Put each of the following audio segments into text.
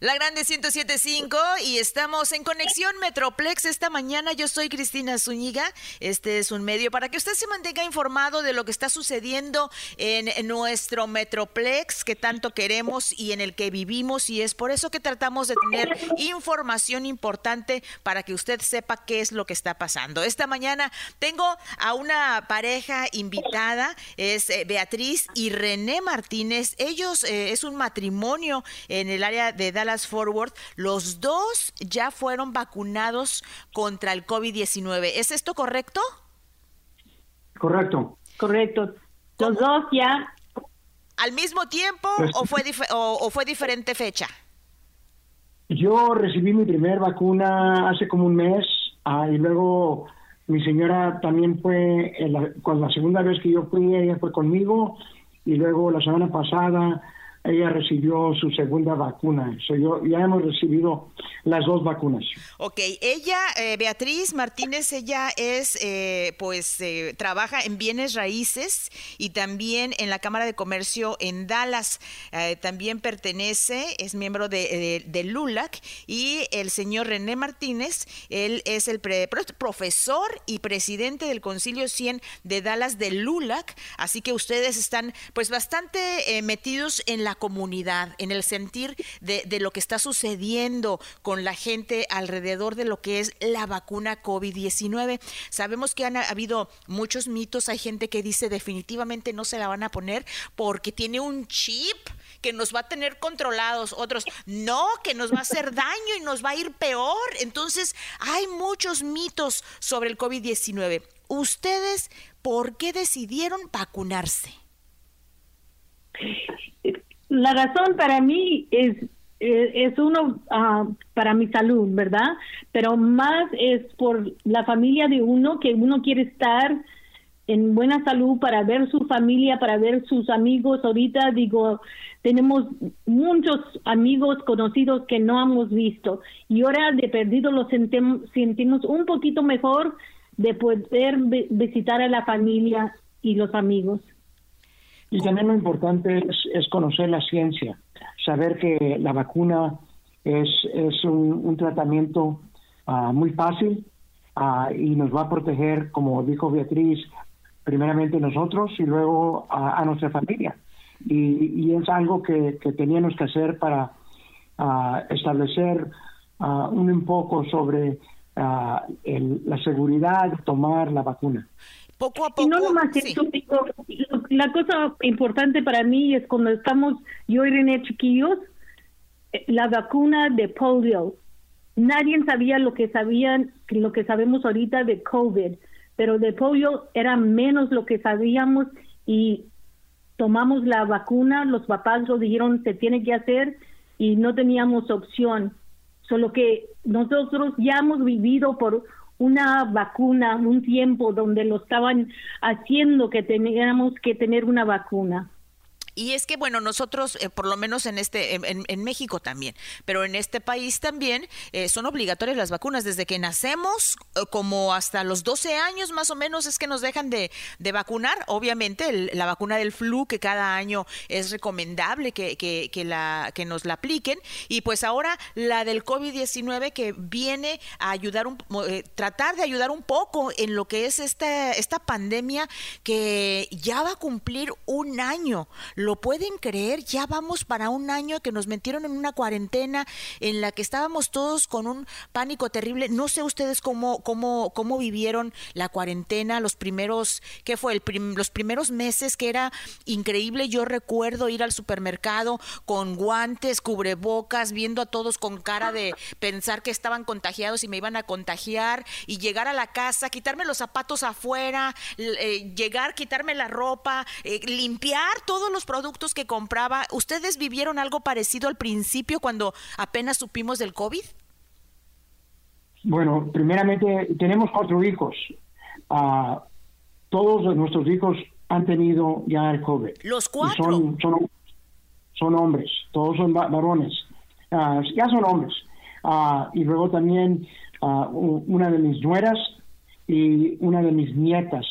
La Grande 1075 y estamos en Conexión Metroplex esta mañana. Yo soy Cristina Zúñiga. Este es un medio para que usted se mantenga informado de lo que está sucediendo en, nuestro Metroplex que tanto queremos y en el que vivimos y es por eso que tratamos de tener información importante para que usted sepa qué es lo que está pasando. Esta mañana tengo a una pareja invitada, es eh, Beatriz y René Martínez. Ellos eh, es un matrimonio en el área de Dallas Forward, los dos ya fueron vacunados contra el COVID-19. ¿Es esto correcto? Correcto. Correcto. Los dos ya. ¿Al mismo tiempo pues o fue, o, fue diferente fecha? Yo recibí mi primer vacuna hace como un mes ah, y luego mi señora también fue, con la segunda vez que yo fui, ella fue conmigo y luego la semana pasada ella recibió su segunda vacuna. yo, ya hemos recibido las dos vacunas. Ok, ella, eh, Beatriz Martínez, ella es, eh, pues, eh, trabaja en bienes raíces y también en la Cámara de Comercio en Dallas. también pertenece, es miembro de, de, LULAC y el señor René Martínez, él es el profesor y presidente del Concilio 100 de Dallas de LULAC, así que ustedes están, pues, bastante metidos en la comunidad, en el sentir de, lo que está sucediendo con la gente alrededor de lo que es la vacuna COVID-19. Sabemos que han habido muchos mitos, hay gente que dice definitivamente no se la van a poner porque tiene un chip que nos va a tener controlados, otros no, que nos va a hacer daño y nos va a ir peor. Entonces, hay muchos mitos sobre el COVID-19. ¿Ustedes por qué decidieron vacunarse? La razón para mí es eh, es uno ah, para mi salud, ¿verdad? Pero más es por la familia de uno, que uno quiere estar en buena salud para ver su familia, para ver sus amigos. Ahorita digo, tenemos muchos amigos conocidos que no hemos visto y ahora de perdido los sentimos un poquito mejor de poder visitar a la familia y los amigos. Y también lo importante es, conocer la ciencia, saber que la vacuna es, es un, tratamiento ah, muy fácil ah, y nos va a proteger, como dijo Beatriz, primeramente nosotros y luego a, nuestra familia. Y, es algo que, teníamos que hacer para ah, establecer un poco sobre la seguridad de tomar la vacuna. Poco a poco. Y no nomás la cosa importante para mí es cuando estamos, yo y René chiquillos, eh, la vacuna de polio. Nadie sabía lo que sabían, lo que sabemos ahorita de COVID, pero de polio era menos lo que sabíamos y tomamos la vacuna, los papás lo dijeron se tiene que hacer y no teníamos opción. Solo que nosotros ya hemos vivido por una vacuna, un tiempo donde lo estaban haciendo que teníamos que tener una vacuna. Y es que, bueno, nosotros, eh, por lo menos en este, en, México también, pero en este país también eh, son obligatorias las vacunas. Desde que nacemos, eh, como hasta los 12 años más o menos, es que nos dejan de, de vacunar. Obviamente, la vacuna del flu, que cada año es recomendable que, que, la, que nos la apliquen. Y pues ahora la del COVID-19 que viene a ayudar, un, tratar de ayudar un poco en lo que es esta, esta pandemia que ya va a cumplir un año ¿Lo pueden creer? Ya vamos para un año que nos metieron en una cuarentena en la que estábamos todos con un pánico terrible. No sé ustedes cómo, cómo, cómo vivieron la cuarentena, los primeros, ¿qué fue? El los primeros meses que era increíble. Yo recuerdo ir al supermercado con guantes, cubrebocas, viendo a todos con cara de pensar que estaban contagiados y me iban a contagiar y llegar a la casa, quitarme los zapatos afuera, eh, llegar, quitarme la ropa, eh, limpiar todos los productos que compraba, ¿ustedes vivieron algo parecido al principio cuando apenas supimos del COVID? Bueno, primeramente tenemos cuatro hijos. Uh, todos nuestros hijos han tenido ya el COVID. Los cuatro. Son, son, hombres, todos son varones. Uh, ya son hombres. Uh, y luego también una de mis nueras y una de mis nietas.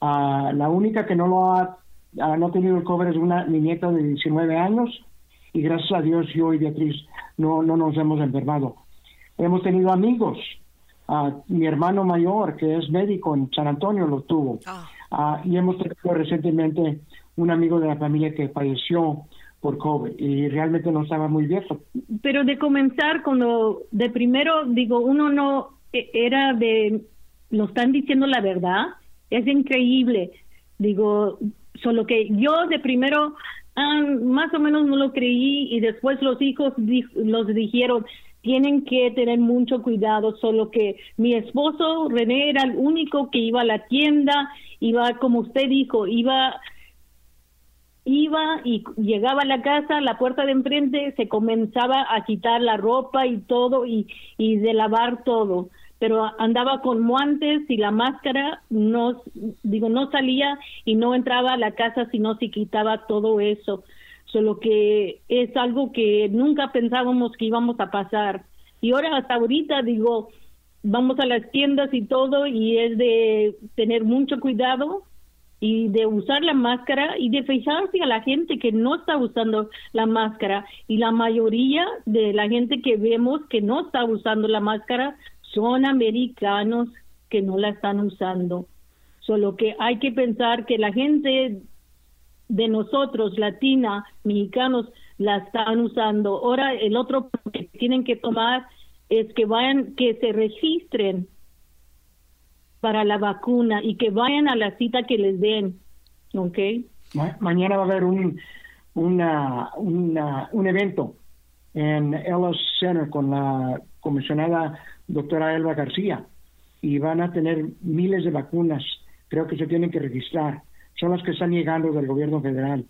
la única que no lo ha no tenido el cover es una niñeta de 19 años y gracias a Dios yo y Beatriz no, no nos hemos enfermado. Hemos tenido amigos. Uh, mi hermano mayor, que es médico en San Antonio, lo tuvo. Uh, y hemos tenido recientemente un amigo de la familia que falleció por COVID y realmente no estaba muy viejo. Pero de comenzar, cuando de primero, digo, uno no e, era de, lo están diciendo la verdad, es increíble. Digo, solo que yo de primero ah, más o menos no lo creí y después los hijos los dijeron, tienen que tener mucho cuidado, solo que mi esposo René era el único que iba a la tienda, iba, como usted dijo, iba iba y llegaba a la casa, la puerta de enfrente, se comenzaba a quitar la ropa y todo y, y de lavar todo, pero andaba con guantes y la máscara no, digo, no salía y no entraba a la casa si no se quitaba todo eso. Solo que es algo que nunca pensábamos que íbamos a pasar. Y ahora hasta ahorita digo, vamos a las tiendas y todo y es de tener mucho cuidado y de usar la máscara y de fijarse a la gente que no está usando la máscara y la mayoría de la gente que vemos que no está usando la máscara son americanos que no la están usando. Solo que hay que pensar que la gente de nosotros, latina, mexicanos, la están usando. Ahora el otro que tienen que tomar es que vayan, que se registren para la vacuna y que vayan a la cita que les den, ¿ok? mañana va a haber un, una, un evento en Ellis Center con la comisionada doctora Elba García y van a tener miles de vacunas, creo que se tienen que registrar, son las que están llegando del gobierno federal,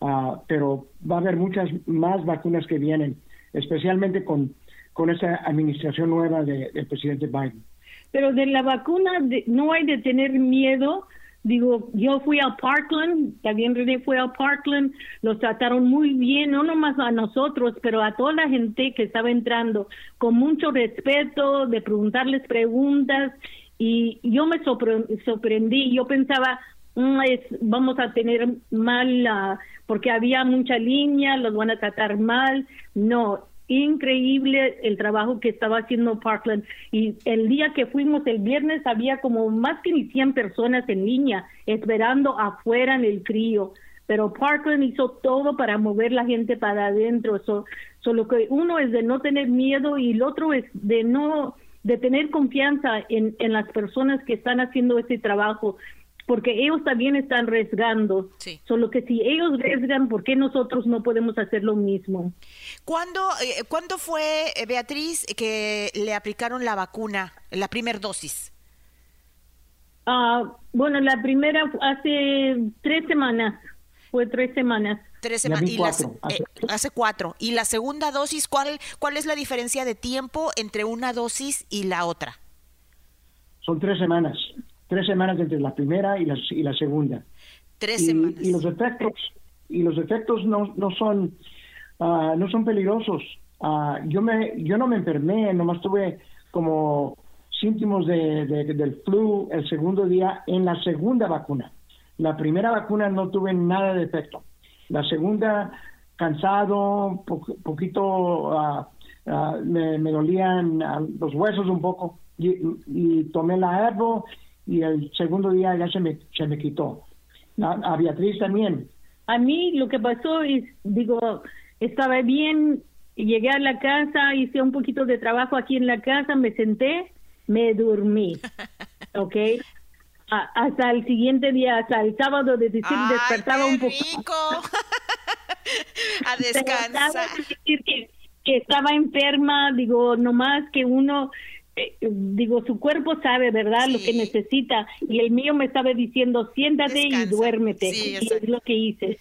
ah, pero va a haber muchas más vacunas que vienen, especialmente con, con esta administración nueva del presidente Biden. Pero de la vacuna no hay de tener miedo. Digo, yo fui a Parkland, también René fue a Parkland, los trataron muy bien, no nomás a nosotros, pero a toda la gente que estaba entrando, con mucho respeto, de preguntarles preguntas, y yo me sorprendí, yo pensaba, mm, es, vamos a tener mal, porque había mucha línea, los van a tratar mal, no, increíble el trabajo que estaba haciendo Parkland. Y el día que fuimos el viernes había como más que ni 100 personas en línea esperando afuera en el frío. Pero Parkland hizo todo para mover la gente para adentro. Solo que uno es de no tener miedo y el otro es de no de tener confianza en, en las personas que están haciendo ese trabajo porque ellos también están arriesgando. Solo que si ellos arriesgan, ¿por qué nosotros no podemos hacer lo mismo? ¿Cuándo, eh, ¿cuándo fue, eh, Beatriz, que le aplicaron la vacuna, la primera dosis? Ah, bueno, la primera hace tres semanas. Fue tres semanas. Tres semanas. Eh, hace cuatro. ¿Y la segunda dosis, cuál, cuál es la diferencia de tiempo entre una dosis y la otra? Son tres semanas tres semanas entre la primera y la, y la segunda. Tres semanas. Y los efectos, y los efectos no, no son ah, no son peligrosos. Uh, yo me yo no me enfermé, nomás tuve como síntomas de, del flu el segundo día en la segunda vacuna. La primera vacuna no tuve nada de efecto. La segunda, cansado, poquito, ah, me, me, dolían los huesos un poco y, y tomé la herbo y el segundo día ya se me, se me quitó. A, Beatriz también. A mí lo que pasó es, digo, estaba bien, llegué a la casa, hice un poquito de trabajo aquí en la casa, me senté, me dormí, ¿ok? hasta el siguiente día, hasta el sábado de decir, despertaba un poco. a descansar. que, que estaba enferma, digo, nomás que uno eh, digo, su cuerpo sabe, ¿verdad? Lo que necesita. Y el mío me estaba diciendo, siéntate y duérmete. y es lo que hice.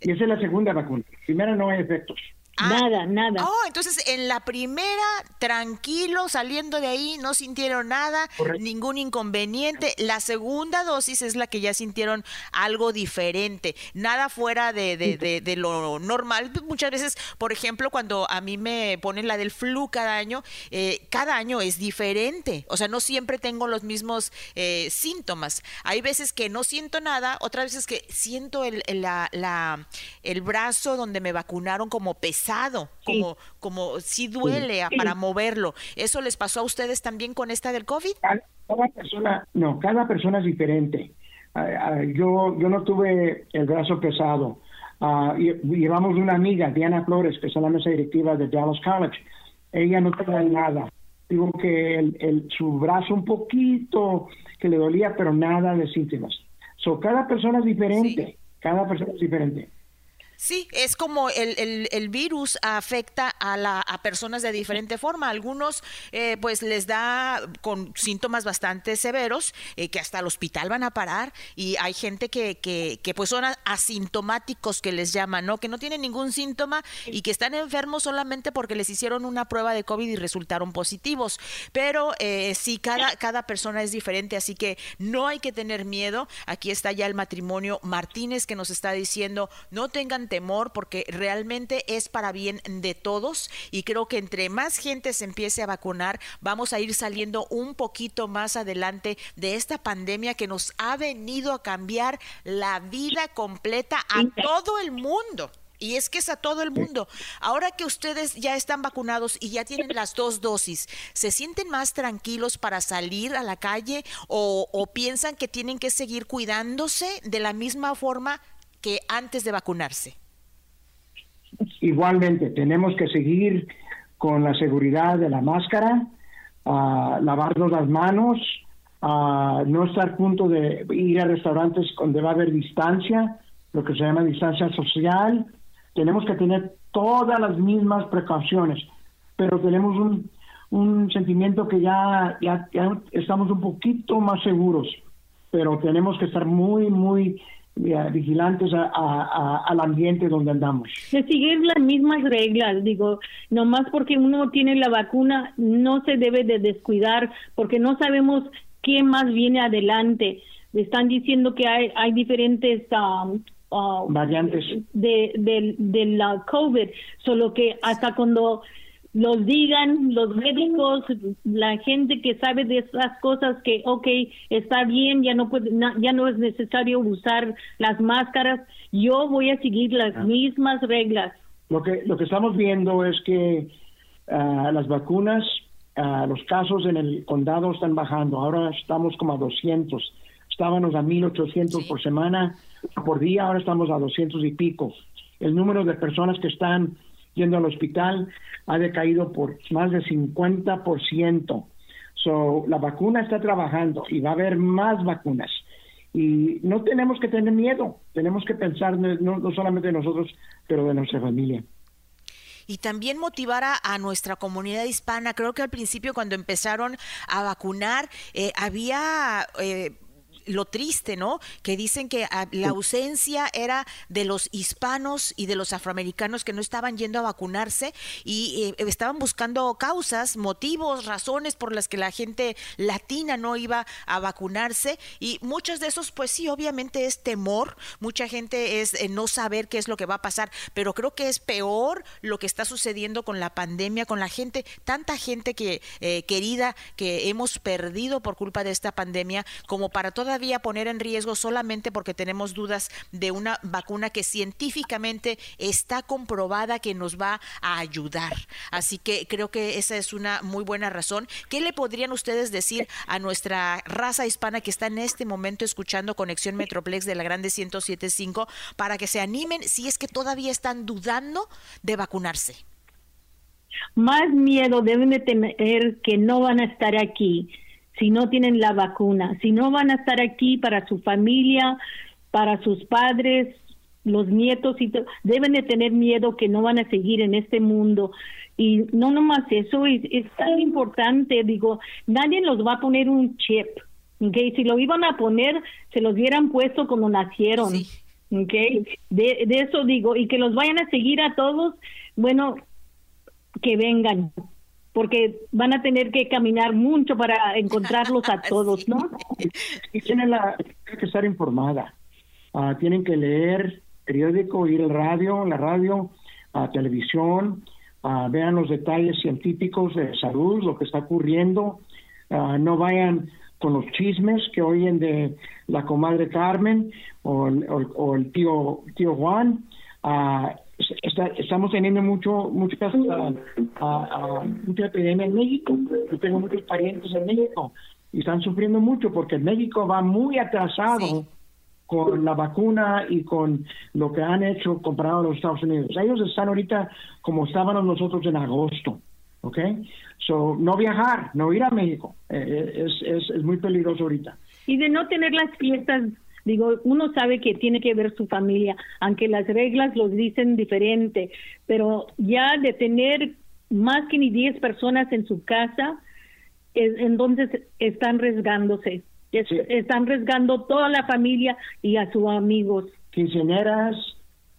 Y esa es la segunda vacuna. Primera no hay efectos. Ah, nada, nada. Oh, entonces en la primera, tranquilo, saliendo de ahí, no sintieron nada, ningún inconveniente. La segunda dosis es la que ya sintieron algo diferente, nada fuera de, de, de, lo normal. Muchas veces, por ejemplo, cuando a mí me ponen la del flu cada año, eh, cada año es diferente. O sea, no siempre tengo los mismos eh, síntomas. Hay veces que no siento nada, otras veces que siento el, la, la, el brazo donde me vacunaron como pesado pesado, como, como si duele para moverlo. ¿Eso les pasó a ustedes también con esta del COVID? Cada, persona, no, cada persona es diferente. Ah, ah, yo, yo no tuve el brazo pesado. Uh, llevamos una amiga, Diana Flores, que es la mesa directiva de Dallas College. Ella no tenía nada. Digo que el, su brazo un poquito que le dolía, pero nada de síntomas. So, cada persona es diferente. Cada persona es diferente. Sí, es como el, el, virus afecta a, la, a personas de diferente forma. Algunos eh, pues les da con síntomas bastante severos eh, que hasta el hospital van a parar y hay gente que, que, que, pues son asintomáticos que les llaman, ¿no? Que no tienen ningún síntoma y que están enfermos solamente porque les hicieron una prueba de COVID y resultaron positivos. Pero eh, sí, cada, cada persona es diferente, así que no hay que tener miedo. Aquí está ya el matrimonio Martínez que nos está diciendo, no tengan temor porque realmente es para bien de todos y creo que entre más gente se empiece a vacunar, vamos a ir saliendo un poquito más adelante de esta pandemia que nos ha venido a cambiar la vida completa a todo el mundo. Y es que es a todo el mundo. Ahora que ustedes ya están vacunados y ya tienen las dos dosis, ¿se sienten más tranquilos para salir a la calle o, o, piensan que tienen que seguir cuidándose de la misma forma que antes de vacunarse? Igualmente, tenemos que seguir con la seguridad de la máscara, uh, lavarnos las manos, uh, no estar a punto de ir a restaurantes donde va a haber distancia, lo que se llama distancia social. Tenemos que tener todas las mismas precauciones, pero tenemos un, un sentimiento que ya, ya, ya estamos un poquito más seguros, pero tenemos que estar muy, muy vigilantes al ambiente donde andamos. De seguir las mismas reglas, digo, nomás porque uno tiene la vacuna no se debe de descuidar porque no sabemos qué más viene adelante. Están diciendo que hay, hay diferentes um, uh, variantes de, de, de la COVID, solo que hasta cuando los digan los médicos, la gente que sabe de esas cosas que, ok, está bien, ya no puede, ya no es necesario usar las máscaras, yo voy a seguir las ah. mismas reglas. Lo que, lo que estamos viendo es que ah, las vacunas, uh, los casos en el condado están bajando, ahora estamos como a 200, estábamos a 1800 por semana, por día, ahora estamos a 200 y pico. El número de personas que están yendo al hospital ha decaído por más de 50%. So, la vacuna está trabajando y va a haber más vacunas. Y no tenemos que tener miedo, tenemos que pensar no, no solamente de nosotros, pero de nuestra familia y también motivar a, nuestra comunidad hispana. Creo que al principio cuando empezaron a vacunar eh, había... Eh, lo triste, ¿no? Que dicen que ah, la ausencia era de los hispanos y de los afroamericanos que no estaban yendo a vacunarse y eh, estaban buscando causas, motivos, razones por las que la gente latina no iba a vacunarse. Y muchos de esos, pues sí, obviamente es temor, mucha gente es eh, no saber qué es lo que va a pasar, pero creo que es peor lo que está sucediendo con la pandemia, con la gente, tanta gente que eh, querida que hemos perdido por culpa de esta pandemia, como para toda poner en riesgo solamente porque tenemos dudas de una vacuna que científicamente está comprobada que nos va a ayudar. Así que creo que esa es una muy buena razón. ¿Qué le podrían ustedes decir a nuestra raza hispana que está en este momento escuchando Conexión Metroplex de la Grande 1075 para que se animen si es que todavía están dudando de vacunarse? Más miedo deben de tener que no van a estar aquí si no tienen la vacuna, si no van a estar aquí para su familia, para sus padres, los nietos, y deben de tener miedo que no van a seguir en este mundo. Y no nomás eso, es, tan importante, digo, nadie los va a poner un chip, ¿okay? Si lo iban a poner, se los hubieran puesto cuando nacieron, De, de eso digo, y que los vayan a seguir a todos, bueno, que vengan, porque van a tener que caminar mucho para encontrarlos a todos, ¿no? Y tienen, la, que estar informada. Ah, tienen que leer periódico, ir al radio, la radio, a televisión, uh, vean los detalles científicos de salud, lo que está ocurriendo. Ah, no vayan con los chismes que oyen de la comadre Carmen o, el tío tío Juan. Estamos teniendo mucho, muchas, uh, mucha epidemia en México. Yo tengo muchos parientes en México y están sufriendo mucho porque México va muy atrasado con la vacuna y con lo que han hecho comparado a los Estados Unidos. Ellos están ahorita como estábamos nosotros en agosto, ¿ok? So, no viajar, no ir a México, eh, eh, es, es, es muy peligroso ahorita. Y de no tener las fiestas Digo, uno sabe que tiene que ver su familia, aunque las reglas los dicen diferente, pero ya de tener más que ni 10 personas en su casa, es, entonces están arriesgándose. Están arriesgando toda la familia y a sus amigos. Quinceañeras,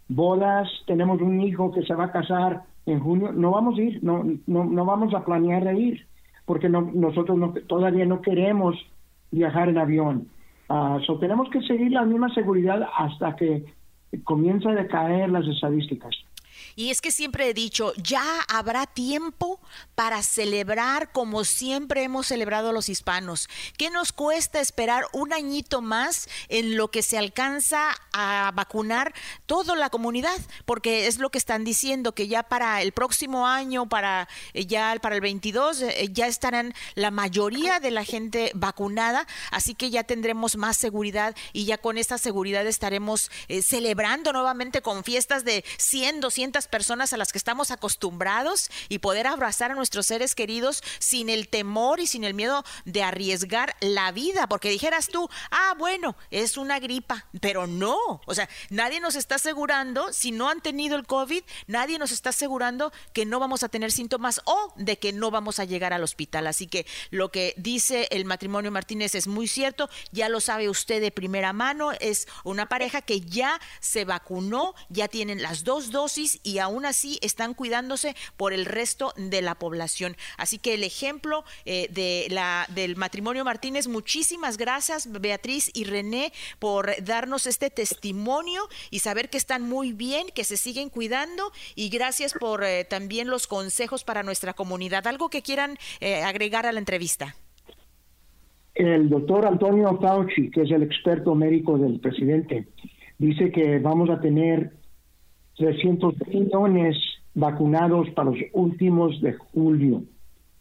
bodas, tenemos un hijo que se va a casar en junio, no vamos a ir, no, no, no vamos a planear de ir, porque no, nosotros no, todavía no queremos viajar en avión Uh, tenemos que seguir la misma seguridad hasta que comienza a decaer las estadísticas. Y es que siempre he dicho, ya habrá tiempo para celebrar como siempre hemos celebrado los hispanos. ¿Qué nos cuesta esperar un añito más en lo que se alcanza a vacunar toda la comunidad? Porque es lo que están diciendo, que ya para el próximo año, para eh, ya para el 22, eh, ya estarán la mayoría de la gente vacunada, así que ya tendremos más seguridad y ya con esta seguridad estaremos eh, celebrando nuevamente con fiestas de 100, 200 personas a las que estamos acostumbrados y poder abrazar a nuestros seres queridos sin el temor y sin el miedo de arriesgar la vida, porque dijeras tú, ah, bueno, es una gripa, pero no, o sea, nadie nos está asegurando, si no han tenido el COVID, nadie nos está asegurando que no vamos a tener síntomas o de que no vamos a llegar al hospital. Así que lo que dice el matrimonio Martínez es muy cierto, ya lo sabe usted de primera mano, es una pareja que ya se vacunó, ya tienen las dos dosis y aún así están cuidándose por el resto de la población. Así que el ejemplo eh, de la, del matrimonio Martínez, muchísimas gracias Beatriz y René por darnos este testimonio y saber que están muy bien, que se siguen cuidando y gracias por eh, también los consejos para nuestra comunidad. ¿Algo que quieran eh, agregar a la entrevista? El doctor Antonio Fauci, que es el experto médico del presidente, dice que vamos a tener 300 millones vacunados para los últimos de julio.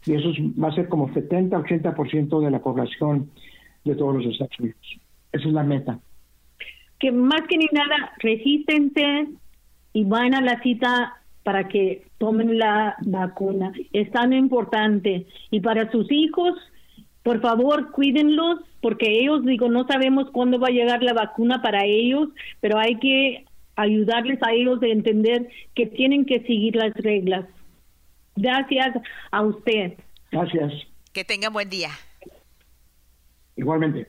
Y eso va a ser como 70-80% de la población de todos los Estados Unidos. Esa es la meta. Que más que ni nada, resístense y van a la cita para que tomen la vacuna. Es tan importante. Y para sus hijos, por favor, cuídenlos, porque ellos, digo, no sabemos cuándo va a llegar la vacuna para ellos, pero hay que ayudarles a ellos de entender que tienen que seguir las reglas. Gracias a usted. Gracias. Que tengan buen día. Igualmente.